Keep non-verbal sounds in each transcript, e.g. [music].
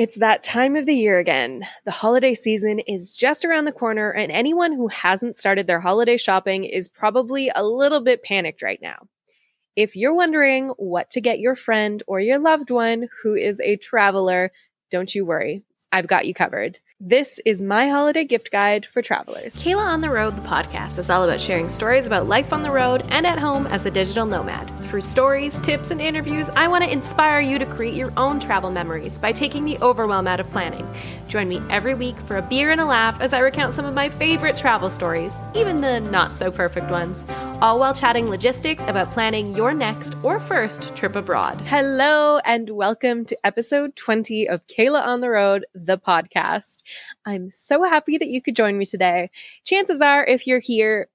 It's that time of the year again. The holiday season is just around the corner, and anyone who hasn't started their holiday shopping is probably a little bit panicked right now. If you're wondering what to get your friend or your loved one who is a traveler, don't you worry. I've got you covered. This is my holiday gift guide for travelers. Kayla on the Road, the podcast, is all about sharing stories about life on the road and at home as a digital nomad. Through stories, tips, and interviews, I want to inspire you to create your own travel memories by taking the overwhelm out of planning. Join me every week for a beer and a laugh as I recount some of my favorite travel stories, even the not so perfect ones, all while chatting logistics about planning your next or first trip abroad. Hello, and welcome to episode 20 of Kayla on the Road, the podcast. I'm so happy that you could join me today. Chances are, if you're here,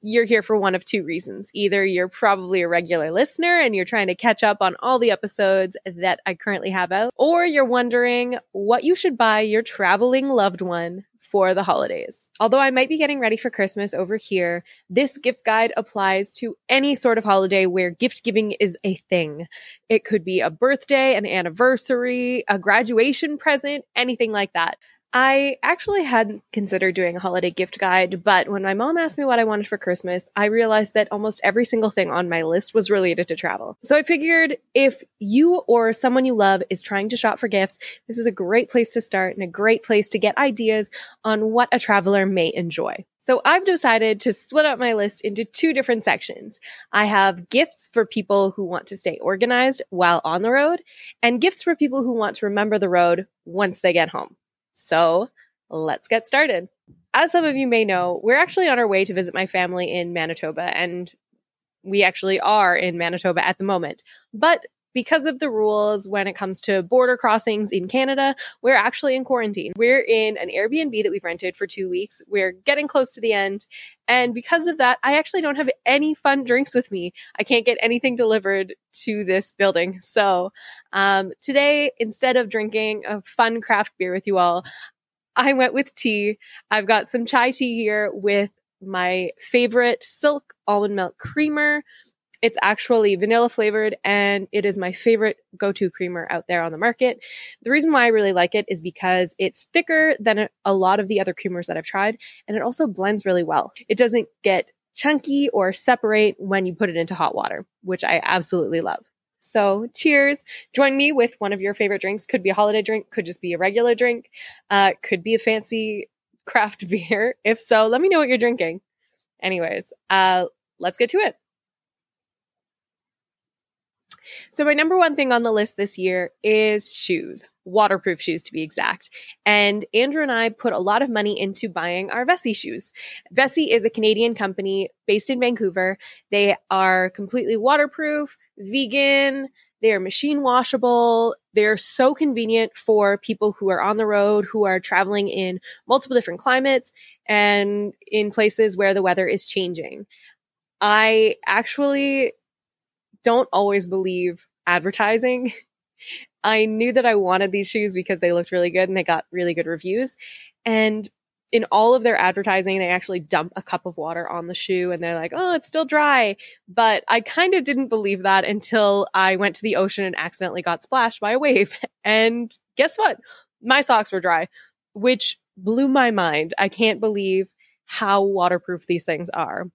you're here for one of two reasons. Either you're probably a regular listener and you're trying to catch up on all the episodes that I currently have out, or you're wondering what you should buy your traveling loved one for the holidays. Although I might be getting ready for Christmas over here, this gift guide applies to any sort of holiday where gift giving is a thing. It could be a birthday, an anniversary, a graduation present, anything like that. I actually hadn't considered doing a holiday gift guide, but when my mom asked me what I wanted for Christmas, I realized that almost every single thing on my list was related to travel. So I figured if you or someone you love is trying to shop for gifts, this is a great place to start and a great place to get ideas on what a traveler may enjoy. So I've decided to split up my list into two different sections. I have gifts for people who want to stay organized while on the road and gifts for people who want to remember the road once they get home. So let's get started. As some of you may know, we're actually on our way to visit my family in Manitoba, and we actually are in Manitoba at the moment. But because of the rules when it comes to border crossings in Canada, we're actually in quarantine. We're in an Airbnb that we've rented for two weeks. We're getting close to the end. And because of that, I actually don't have any fun drinks with me. I can't get anything delivered to this building. So um, today, instead of drinking a fun craft beer with you all, I went with tea. I've got some chai tea here with my favorite silk almond milk creamer it's actually vanilla flavored and it is my favorite go to creamer out there on the market. The reason why I really like it is because it's thicker than a lot of the other creamers that I've tried and it also blends really well. It doesn't get chunky or separate when you put it into hot water, which I absolutely love. So cheers. Join me with one of your favorite drinks. Could be a holiday drink, could just be a regular drink, uh, could be a fancy craft [laughs] beer. If so, let me know what you're drinking. Anyways, uh, let's get to it. So, my number one thing on the list this year is shoes, waterproof shoes to be exact. And Andrew and I put a lot of money into buying our Vessi shoes. Vessi is a Canadian company based in Vancouver. They are completely waterproof, vegan, they are machine washable. They're so convenient for people who are on the road, who are traveling in multiple different climates and in places where the weather is changing. I actually don't always believe advertising. [laughs] I knew that I wanted these shoes because they looked really good and they got really good reviews. And in all of their advertising, they actually dump a cup of water on the shoe and they're like, oh, it's still dry. But I kind of didn't believe that until I went to the ocean and accidentally got splashed by a wave. [laughs] And guess what? My socks were dry, which blew my mind. I can't believe how waterproof these things are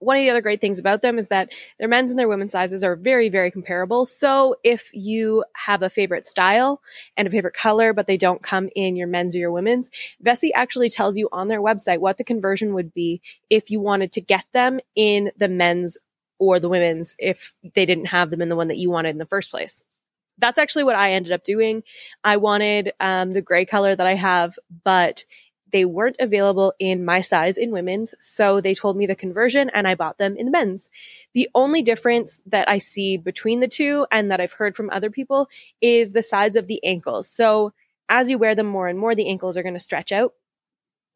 one of the other great things about them is that their men's and their women's sizes are very, very comparable. So if you have a favorite style and a favorite color, but they don't come in your men's or your women's, Vessi actually tells you on their website what the conversion would be if you wanted to get them in the men's or the women's if they didn't have them in the one that you wanted in the first place. That's actually what I ended up doing. I wanted um, the gray color that I have, but they weren't available in my size in women's. So they told me the conversion and I bought them in the men's. The only difference that I see between the two and that I've heard from other people is the size of the ankles. So as you wear them more and more, the ankles are going to stretch out.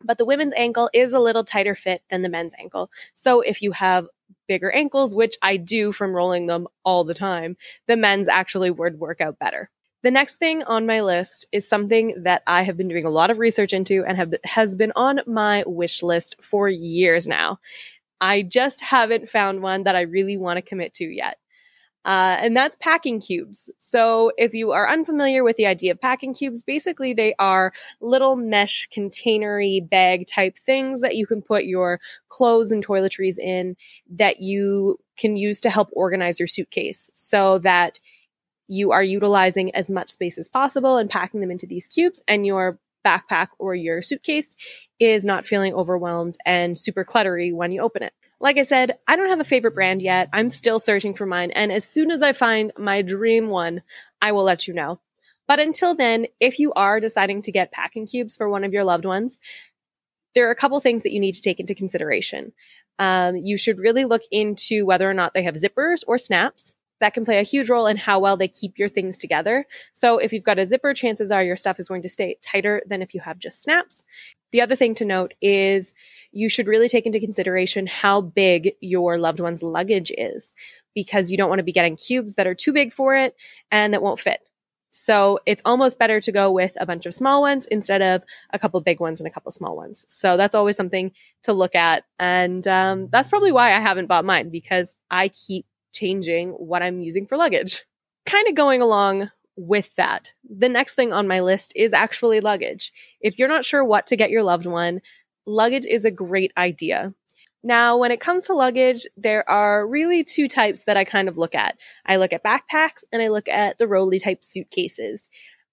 But the women's ankle is a little tighter fit than the men's ankle. So if you have bigger ankles, which I do from rolling them all the time, the men's actually would work out better. The next thing on my list is something that I have been doing a lot of research into and have has been on my wish list for years now. I just haven't found one that I really want to commit to yet. Uh, and that's packing cubes. So if you are unfamiliar with the idea of packing cubes, basically they are little mesh containery bag type things that you can put your clothes and toiletries in that you can use to help organize your suitcase so that you are utilizing as much space as possible and packing them into these cubes and your backpack or your suitcase is not feeling overwhelmed and super cluttery when you open it. Like I said, I don't have a favorite brand yet. I'm still searching for mine. And as soon as I find my dream one, I will let you know. But until then, if you are deciding to get packing cubes for one of your loved ones, there are a couple things that you need to take into consideration. Um, you should really look into whether or not they have zippers or snaps that can play a huge role in how well they keep your things together. So if you've got a zipper, chances are your stuff is going to stay tighter than if you have just snaps. The other thing to note is you should really take into consideration how big your loved one's luggage is because you don't want to be getting cubes that are too big for it and that won't fit. So it's almost better to go with a bunch of small ones instead of a couple big ones and a couple small ones. So that's always something to look at. And um, that's probably why I haven't bought mine because I keep changing what I'm using for luggage. Kind of going along with that, the next thing on my list is actually luggage. If you're not sure what to get your loved one, luggage is a great idea. Now, when it comes to luggage, there are really two types that I kind of look at. I look at backpacks and I look at the Rolly type suitcases.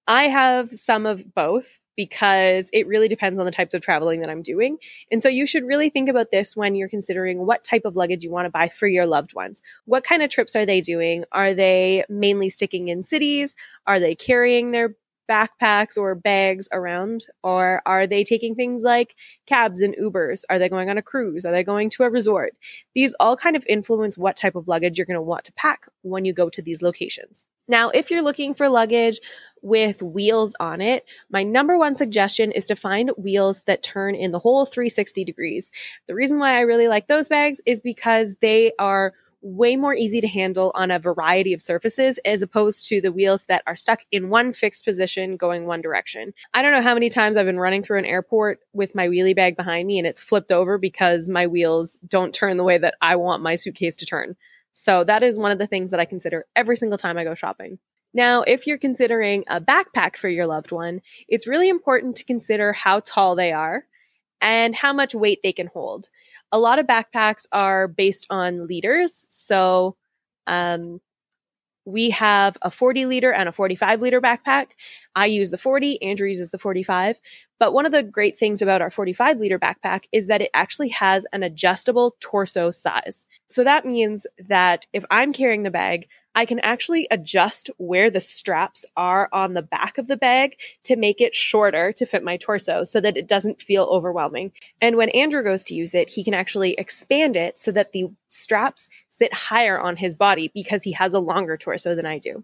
I have some of both because it really depends on the types of traveling that I'm doing. And so you should really think about this when you're considering what type of luggage you want to buy for your loved ones. What kind of trips are they doing? Are they mainly sticking in cities? Are they carrying their backpacks or bags around? Or are they taking things like cabs and Ubers? Are they going on a cruise? Are they going to a resort? These all kind of influence what type of luggage you're going to want to pack when you go to these locations. Now, if you're looking for luggage with wheels on it, my number one suggestion is to find wheels that turn in the whole 360 degrees. The reason why I really like those bags is because they are way more easy to handle on a variety of surfaces as opposed to the wheels that are stuck in one fixed position going one direction. I don't know how many times I've been running through an airport with my wheelie bag behind me and it's flipped over because my wheels don't turn the way that I want my suitcase to turn. So that is one of the things that I consider every single time I go shopping. Now, if you're considering a backpack for your loved one, it's really important to consider how tall they are and how much weight they can hold. A lot of backpacks are based on liters. So, um, we have a 40 liter and a 45 liter backpack. I use the 40, Andrew uses the 45. But one of the great things about our 45 liter backpack is that it actually has an adjustable torso size. So that means that if I'm carrying the bag, I can actually adjust where the straps are on the back of the bag to make it shorter to fit my torso so that it doesn't feel overwhelming. And when Andrew goes to use it, he can actually expand it so that the straps sit higher on his body because he has a longer torso than I do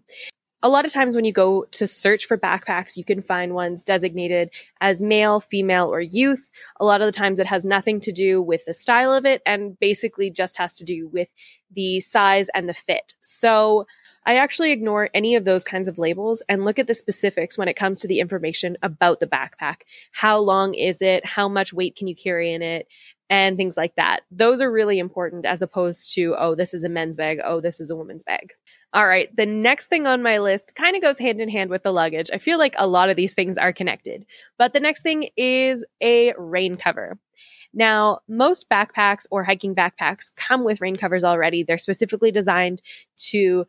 a lot of times when you go to search for backpacks, you can find ones designated as male, female, or youth. A lot of the times it has nothing to do with the style of it and basically just has to do with the size and the fit. So I actually ignore any of those kinds of labels and look at the specifics when it comes to the information about the backpack. How long is it? How much weight can you carry in it? And things like that. Those are really important as opposed to, oh, this is a men's bag. Oh, this is a woman's bag. All right. The next thing on my list kind of goes hand in hand with the luggage. I feel like a lot of these things are connected, but the next thing is a rain cover. Now, most backpacks or hiking backpacks come with rain covers already. They're specifically designed to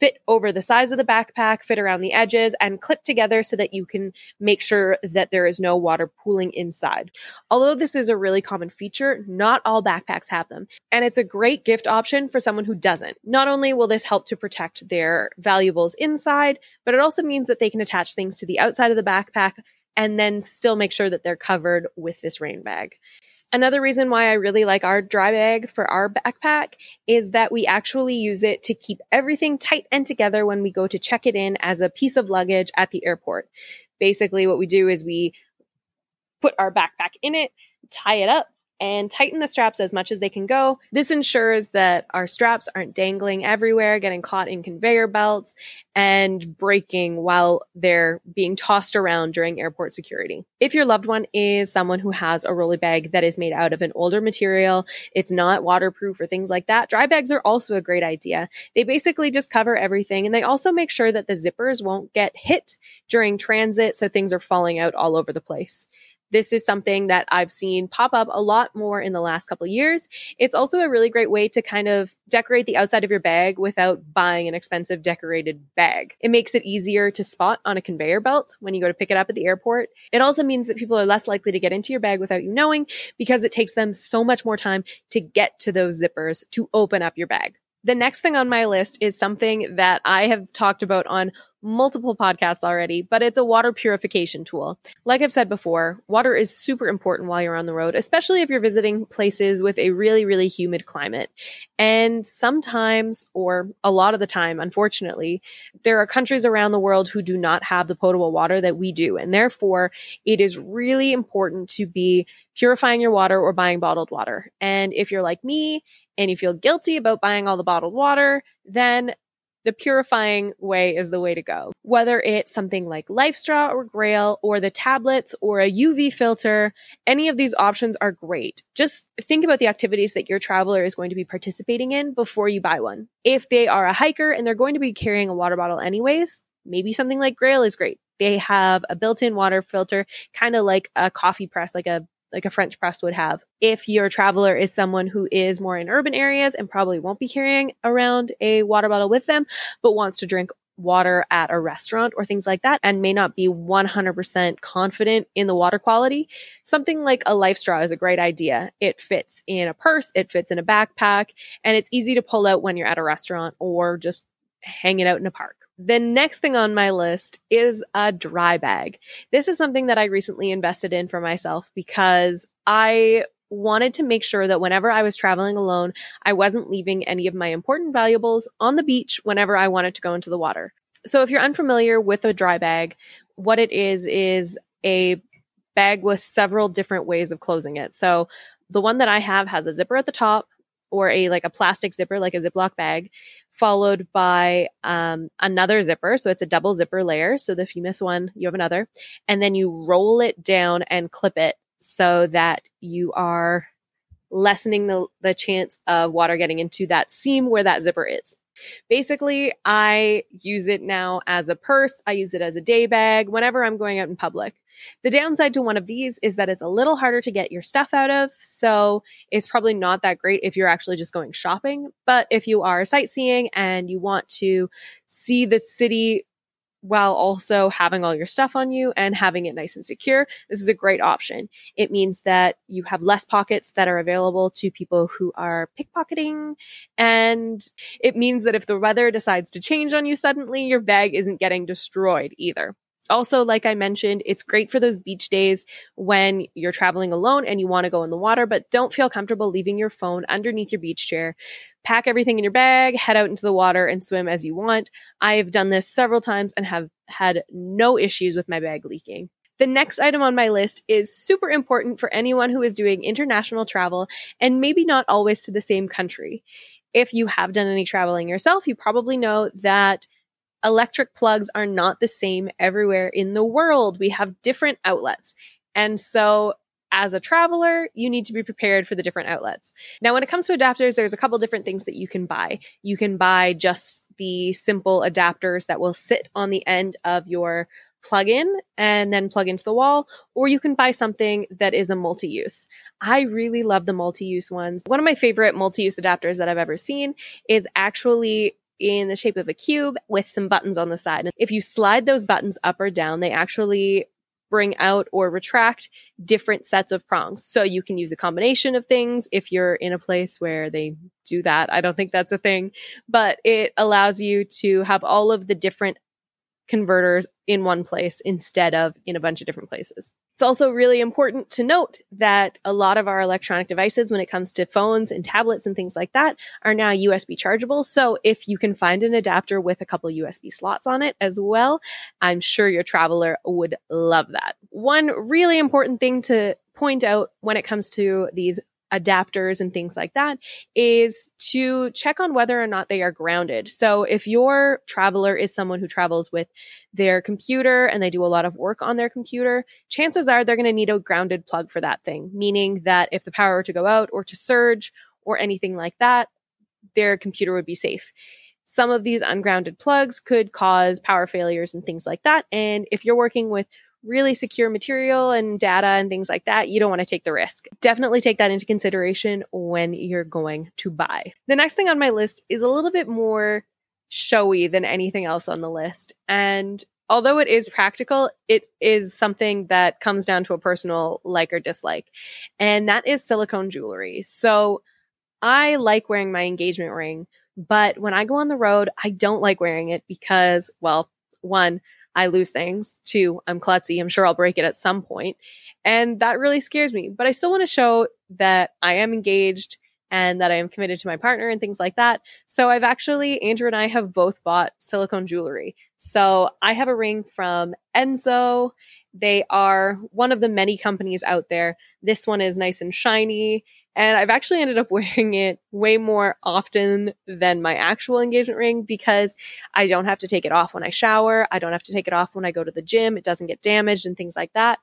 fit over the size of the backpack, fit around the edges, and clip together so that you can make sure that there is no water pooling inside. Although this is a really common feature, not all backpacks have them. And it's a great gift option for someone who doesn't. Not only will this help to protect their valuables inside, but it also means that they can attach things to the outside of the backpack and then still make sure that they're covered with this rain bag. Another reason why I really like our dry bag for our backpack is that we actually use it to keep everything tight and together when we go to check it in as a piece of luggage at the airport. Basically, what we do is we put our backpack in it, tie it up, and tighten the straps as much as they can go. This ensures that our straps aren't dangling everywhere, getting caught in conveyor belts and breaking while they're being tossed around during airport security. If your loved one is someone who has a rolly bag that is made out of an older material, it's not waterproof or things like that, dry bags are also a great idea. They basically just cover everything and they also make sure that the zippers won't get hit during transit so things are falling out all over the place. This is something that I've seen pop up a lot more in the last couple years. It's also a really great way to kind of decorate the outside of your bag without buying an expensive decorated bag. It makes it easier to spot on a conveyor belt when you go to pick it up at the airport. It also means that people are less likely to get into your bag without you knowing because it takes them so much more time to get to those zippers to open up your bag. The next thing on my list is something that I have talked about on multiple podcasts already, but it's a water purification tool. Like I've said before, water is super important while you're on the road, especially if you're visiting places with a really, really humid climate. And sometimes, or a lot of the time, unfortunately, there are countries around the world who do not have the potable water that we do. And therefore, it is really important to be purifying your water or buying bottled water. And if you're like me, and you feel guilty about buying all the bottled water, then the purifying way is the way to go. Whether it's something like LifeStraw or Grayl or the tablets or a UV filter, any of these options are great. Just think about the activities that your traveler is going to be participating in before you buy one. If they are a hiker and they're going to be carrying a water bottle anyways, maybe something like Grayl is great. They have a built-in water filter, kind of like a coffee press, like a like a French press would have. If your traveler is someone who is more in urban areas and probably won't be carrying around a water bottle with them, but wants to drink water at a restaurant or things like that and may not be 100% confident in the water quality, something like a life straw is a great idea. It fits in a purse, it fits in a backpack, and it's easy to pull out when you're at a restaurant or just hang it out in a park. The next thing on my list is a dry bag. This is something that I recently invested in for myself because I wanted to make sure that whenever I was traveling alone, I wasn't leaving any of my important valuables on the beach whenever I wanted to go into the water. So if you're unfamiliar with a dry bag, what it is is a bag with several different ways of closing it. So the one that I have has a zipper at the top or a like a plastic zipper like a Ziploc bag followed by um, another zipper. So it's a double zipper layer. So if you miss one, you have another. And then you roll it down and clip it so that you are lessening the, the chance of water getting into that seam where that zipper is. Basically, I use it now as a purse. I use it as a day bag whenever I'm going out in public. The downside to one of these is that it's a little harder to get your stuff out of. So it's probably not that great if you're actually just going shopping. But if you are sightseeing and you want to see the city while also having all your stuff on you and having it nice and secure, this is a great option. It means that you have less pockets that are available to people who are pickpocketing. And it means that if the weather decides to change on you suddenly, your bag isn't getting destroyed either. Also, like I mentioned, it's great for those beach days when you're traveling alone and you want to go in the water, but don't feel comfortable leaving your phone underneath your beach chair. Pack everything in your bag, head out into the water and swim as you want. I have done this several times and have had no issues with my bag leaking. The next item on my list is super important for anyone who is doing international travel and maybe not always to the same country. If you have done any traveling yourself, you probably know that electric plugs are not the same everywhere in the world. We have different outlets. And so as a traveler, you need to be prepared for the different outlets. Now, when it comes to adapters, there's a couple different things that you can buy. You can buy just the simple adapters that will sit on the end of your plug in and then plug into the wall, or you can buy something that is a multi use. I really love the multi use ones. One of my favorite multi use adapters that I've ever seen is actually in the shape of a cube with some buttons on the side. If you slide those buttons up or down, they actually bring out or retract different sets of prongs. So you can use a combination of things if you're in a place where they do that. I don't think that's a thing, but it allows you to have all of the different converters in one place instead of in a bunch of different places. It's also really important to note that a lot of our electronic devices, when it comes to phones and tablets and things like that, are now USB chargeable. So if you can find an adapter with a couple USB slots on it as well, I'm sure your traveler would love that. One really important thing to point out when it comes to these adapters and things like that is to check on whether or not they are grounded. So if your traveler is someone who travels with their computer and they do a lot of work on their computer, chances are they're going to need a grounded plug for that thing, meaning that if the power were to go out or to surge or anything like that, their computer would be safe. Some of these ungrounded plugs could cause power failures and things like that. And if you're working with really secure material and data and things like that, you don't want to take the risk. Definitely take that into consideration when you're going to buy. The next thing on my list is a little bit more showy than anything else on the list. And although it is practical, it is something that comes down to a personal like or dislike. And that is silicone jewelry. So I like wearing my engagement ring, but when I go on the road, I don't like wearing it because, well, one, I lose things. Two, I'm klutzy. I'm sure I'll break it at some point. And that really scares me. But I still want to show that I am engaged and that I am committed to my partner and things like that. So I've actually, Andrew and I have both bought silicone jewelry. So I have a ring from Enso. They are one of the many companies out there. This one is nice and shiny. And I've actually ended up [laughs] wearing it way more often than my actual engagement ring because I don't have to take it off when I shower. I don't have to take it off when I go to the gym. It doesn't get damaged and things like that.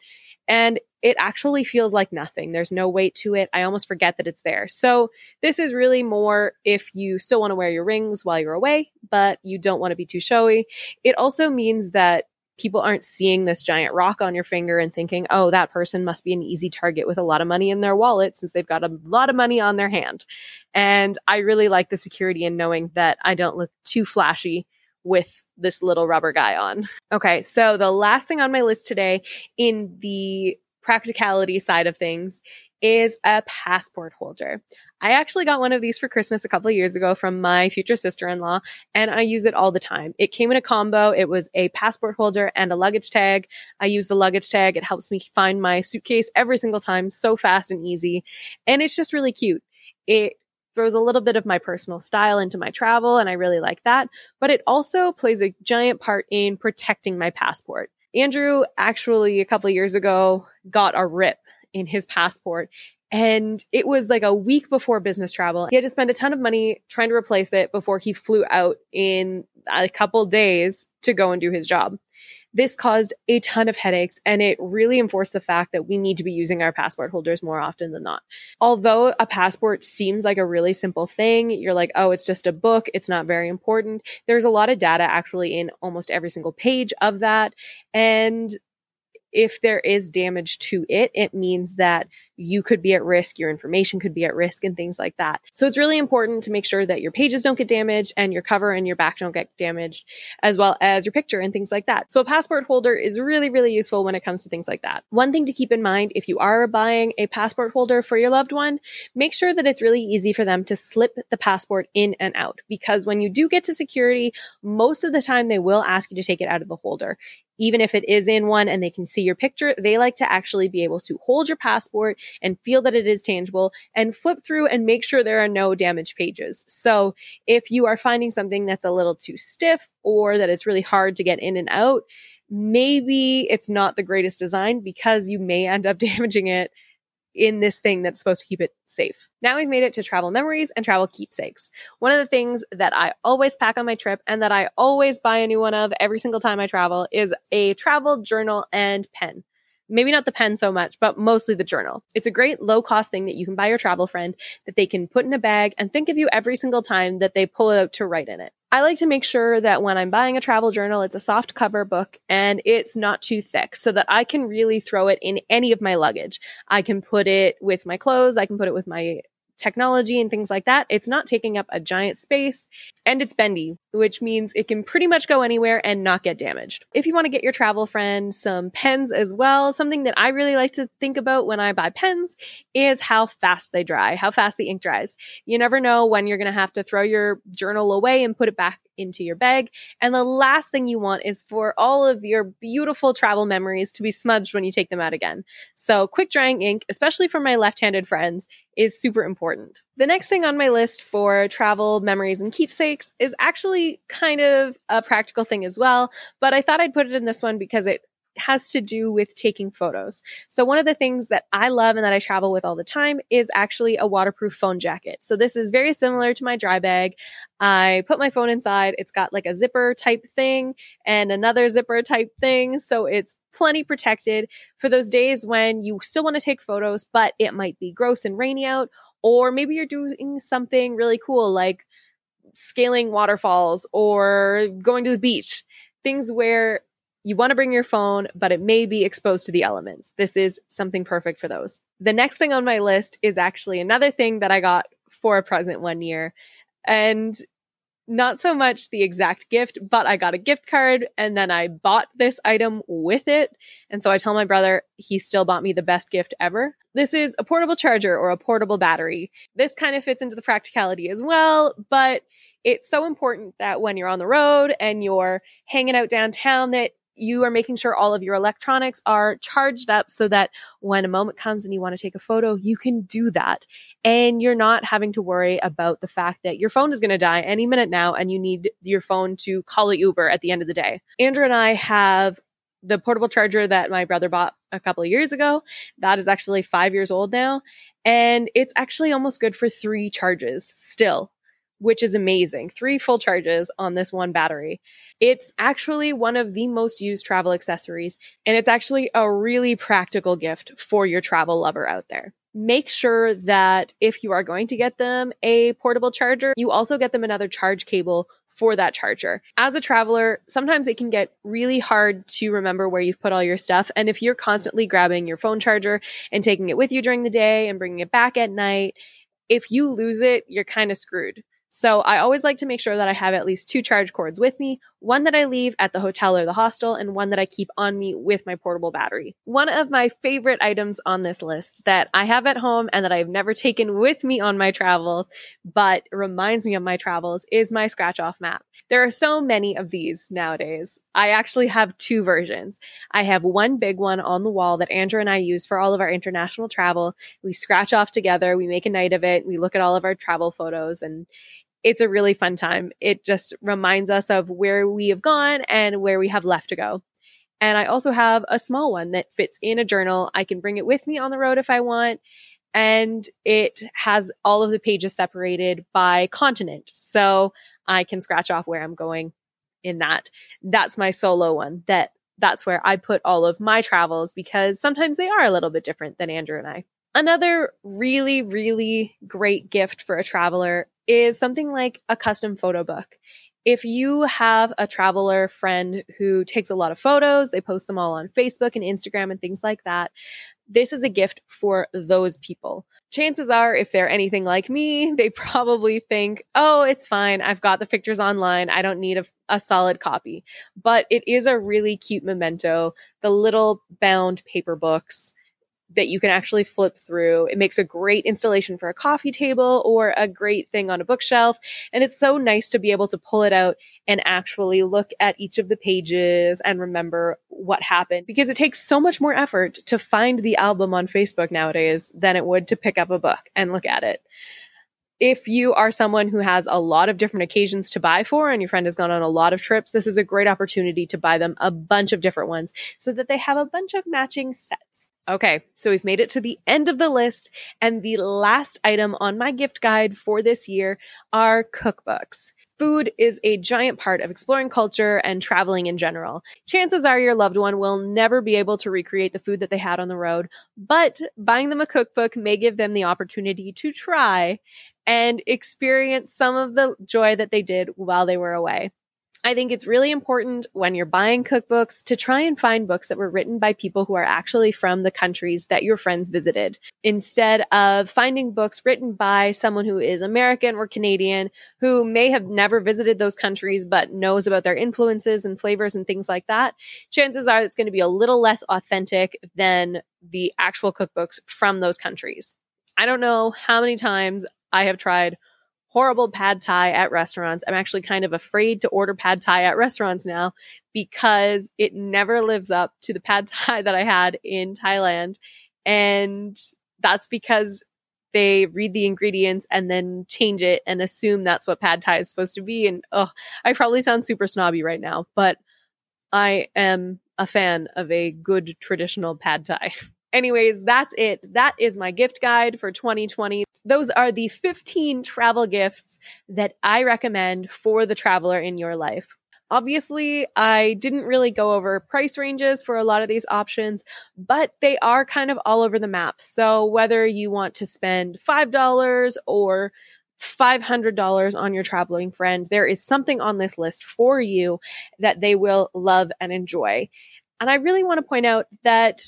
And it actually feels like nothing. There's no weight to it. I almost forget that it's there. So this is really more if you still want to wear your rings while you're away, but you don't want to be too showy. It also means that people aren't seeing this giant rock on your finger and thinking, oh, that person must be an easy target with a lot of money in their wallet since they've got a lot of money on their hand. And I really like the security in knowing that I don't look too flashy with this little rubber guy on. Okay, so the last thing on my list today in the practicality side of things is a passport holder. I actually got one of these for Christmas a couple of years ago from my future sister in law, and I use it all the time. It came in a combo. It was a passport holder and a luggage tag. I use the luggage tag. It helps me find my suitcase every single time so fast and easy. And it's just really cute. It throws a little bit of my personal style into my travel, and I really like that. But it also plays a giant part in protecting my passport. Andrew actually a couple of years ago got a rip in his passport and it was like a week before business travel. He had to spend a ton of money trying to replace it before he flew out in a couple days to go and do his job. This caused a ton of headaches and it really enforced the fact that we need to be using our passport holders more often than not. Although a passport seems like a really simple thing, you're like, oh, it's just a book. It's not very important. There's a lot of data actually in almost every single page of that. And if there is damage to it, it means that you could be at risk, your information could be at risk, and things like that. So it's really important to make sure that your pages don't get damaged and your cover and your back don't get damaged, as well as your picture and things like that. So a passport holder is really, really useful when it comes to things like that. One thing to keep in mind if you are buying a passport holder for your loved one, make sure that it's really easy for them to slip the passport in and out because when you do get to security, most of the time they will ask you to take it out of the holder even if it is in one and they can see your picture, they like to actually be able to hold your passport and feel that it is tangible and flip through and make sure there are no damaged pages. So if you are finding something that's a little too stiff or that it's really hard to get in and out, maybe it's not the greatest design because you may end up [laughs] damaging it in this thing that's supposed to keep it safe. Now we've made it to travel memories and travel keepsakes. One of the things that I always pack on my trip and that I always buy a new one of every single time I travel is a travel journal and pen. Maybe not the pen so much, but mostly the journal. It's a great low cost thing that you can buy your travel friend that they can put in a bag and think of you every single time that they pull it out to write in it. I like to make sure that when I'm buying a travel journal, it's a soft cover book and it's not too thick so that I can really throw it in any of my luggage. I can put it with my clothes. I can put it with my technology and things like that. It's not taking up a giant space and it's bendy, which means it can pretty much go anywhere and not get damaged. If you want to get your travel friend some pens as well, something that I really like to think about when I buy pens is how fast they dry, how fast the ink dries. You never know when you're going to have to throw your journal away and put it back into your bag. And the last thing you want is for all of your beautiful travel memories to be smudged when you take them out again. So quick drying ink, especially for my left-handed friends, is super important. The next thing on my list for travel memories and keepsakes is actually kind of a practical thing as well, but I thought I'd put it in this one because it has to do with taking photos. So one of the things that I love and that I travel with all the time is actually a waterproof phone jacket. So this is very similar to my dry bag. I put my phone inside. It's got like a zipper type thing and another zipper type thing. So it's plenty protected for those days when you still want to take photos, but it might be gross and rainy out. Or maybe you're doing something really cool like scaling waterfalls or going to the beach, things where you want to bring your phone, but it may be exposed to the elements. This is something perfect for those. The next thing on my list is actually another thing that I got for a present one year. And not so much the exact gift, but I got a gift card and then I bought this item with it. And so I tell my brother he still bought me the best gift ever. This is a portable charger or a portable battery. This kind of fits into the practicality as well, but it's so important that when you're on the road and you're hanging out downtown that you are making sure all of your electronics are charged up so that when a moment comes and you want to take a photo, you can do that. And you're not having to worry about the fact that your phone is going to die any minute now and you need your phone to call a Uber at the end of the day. Andrew and I have the portable charger that my brother bought a couple of years ago. That is actually five years old now. And it's actually almost good for three charges still which is amazing. Three full charges on this one battery. It's actually one of the most used travel accessories, and it's actually a really practical gift for your travel lover out there. Make sure that if you are going to get them a portable charger, you also get them another charge cable for that charger. As a traveler, sometimes it can get really hard to remember where you've put all your stuff. And if you're constantly grabbing your phone charger and taking it with you during the day and bringing it back at night, if you lose it, you're kind of screwed. So I always like to make sure that I have at least two charge cords with me, one that I leave at the hotel or the hostel and one that I keep on me with my portable battery. One of my favorite items on this list that I have at home and that I've never taken with me on my travels, but reminds me of my travels is my scratch off map. There are so many of these nowadays. I actually have two versions. I have one big one on the wall that Andrew and I use for all of our international travel. We scratch off together. We make a night of it. We look at all of our travel photos and it's a really fun time. It just reminds us of where we have gone and where we have left to go. And I also have a small one that fits in a journal. I can bring it with me on the road if I want. And it has all of the pages separated by continent. So I can scratch off where I'm going in that. That's my solo one that that's where I put all of my travels because sometimes they are a little bit different than Andrew and I. Another really, really great gift for a traveler is something like a custom photo book. If you have a traveler friend who takes a lot of photos, they post them all on Facebook and Instagram and things like that. This is a gift for those people. Chances are, if they're anything like me, [laughs] they probably think, oh, it's fine. I've got the pictures online. I don't need a, a solid copy. But it is a really cute memento. The little bound paper books that you can actually flip through. It makes a great installation for a coffee table or a great thing on a bookshelf. And it's so nice to be able to pull it out and actually look at each of the pages and remember what happened because it takes so much more effort to find the album on Facebook nowadays than it would to pick up a book and look at it if you are someone who has a lot of different occasions to buy for and your friend has gone on a lot of trips, this is a great opportunity to buy them a bunch of different ones so that they have a bunch of matching sets. Okay, so we've made it to the end of the list, and the last item on my gift guide for this year are cookbooks. Food is a giant part of exploring culture and traveling in general. Chances are your loved one will never be able to recreate the food that they had on the road, but buying them a cookbook may give them the opportunity to try and experience some of the joy that they did while they were away. I think it's really important when you're buying cookbooks to try and find books that were written by people who are actually from the countries that your friends visited instead of finding books written by someone who is American or Canadian who may have never visited those countries but knows about their influences and flavors and things like that. Chances are it's going to be a little less authentic than the actual cookbooks from those countries. I don't know how many times I have tried horrible pad thai at restaurants. I'm actually kind of afraid to order pad thai at restaurants now because it never lives up to the pad [laughs] thai that I had in Thailand. And that's because they read the ingredients and then change it and assume that's what pad thai is supposed to be. And oh, I probably sound super snobby right now, but I am a fan of a good traditional pad thai. [laughs] Anyways, that's it. That is my gift guide for 2020. Those are the 15 travel gifts that I recommend for the traveler in your life. Obviously, I didn't really go over price ranges for a lot of these options, but they are kind of all over the map. So whether you want to spend $5 or $500 on your traveling friend, there is something on this list for you that they will love and enjoy. And I really want to point out that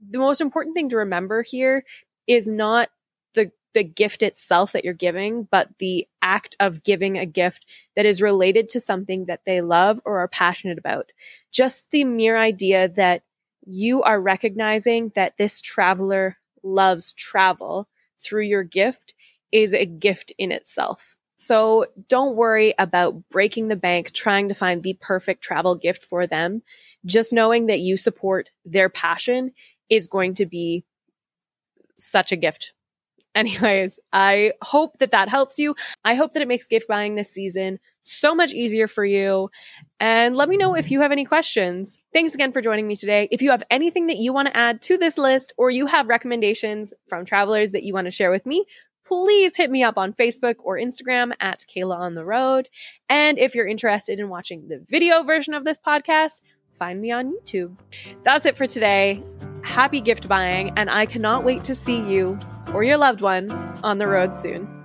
the most important thing to remember here is not the the gift itself that you're giving, but the act of giving a gift that is related to something that they love or are passionate about. Just the mere idea that you are recognizing that this traveler loves travel through your gift is a gift in itself. So don't worry about breaking the bank trying to find the perfect travel gift for them. Just knowing that you support their passion is going to be such a gift. [laughs] Anyways, I hope that that helps you. I hope that it makes gift buying this season so much easier for you. And let me know if you have any questions. Thanks again for joining me today. If you have anything that you want to add to this list or you have recommendations from travelers that you want to share with me, please hit me up on Facebook or Instagram at Kayla on the road. And if you're interested in watching the video version of this podcast, find me on YouTube. That's it for today. Happy gift buying, and I cannot wait to see you or your loved one on the road soon.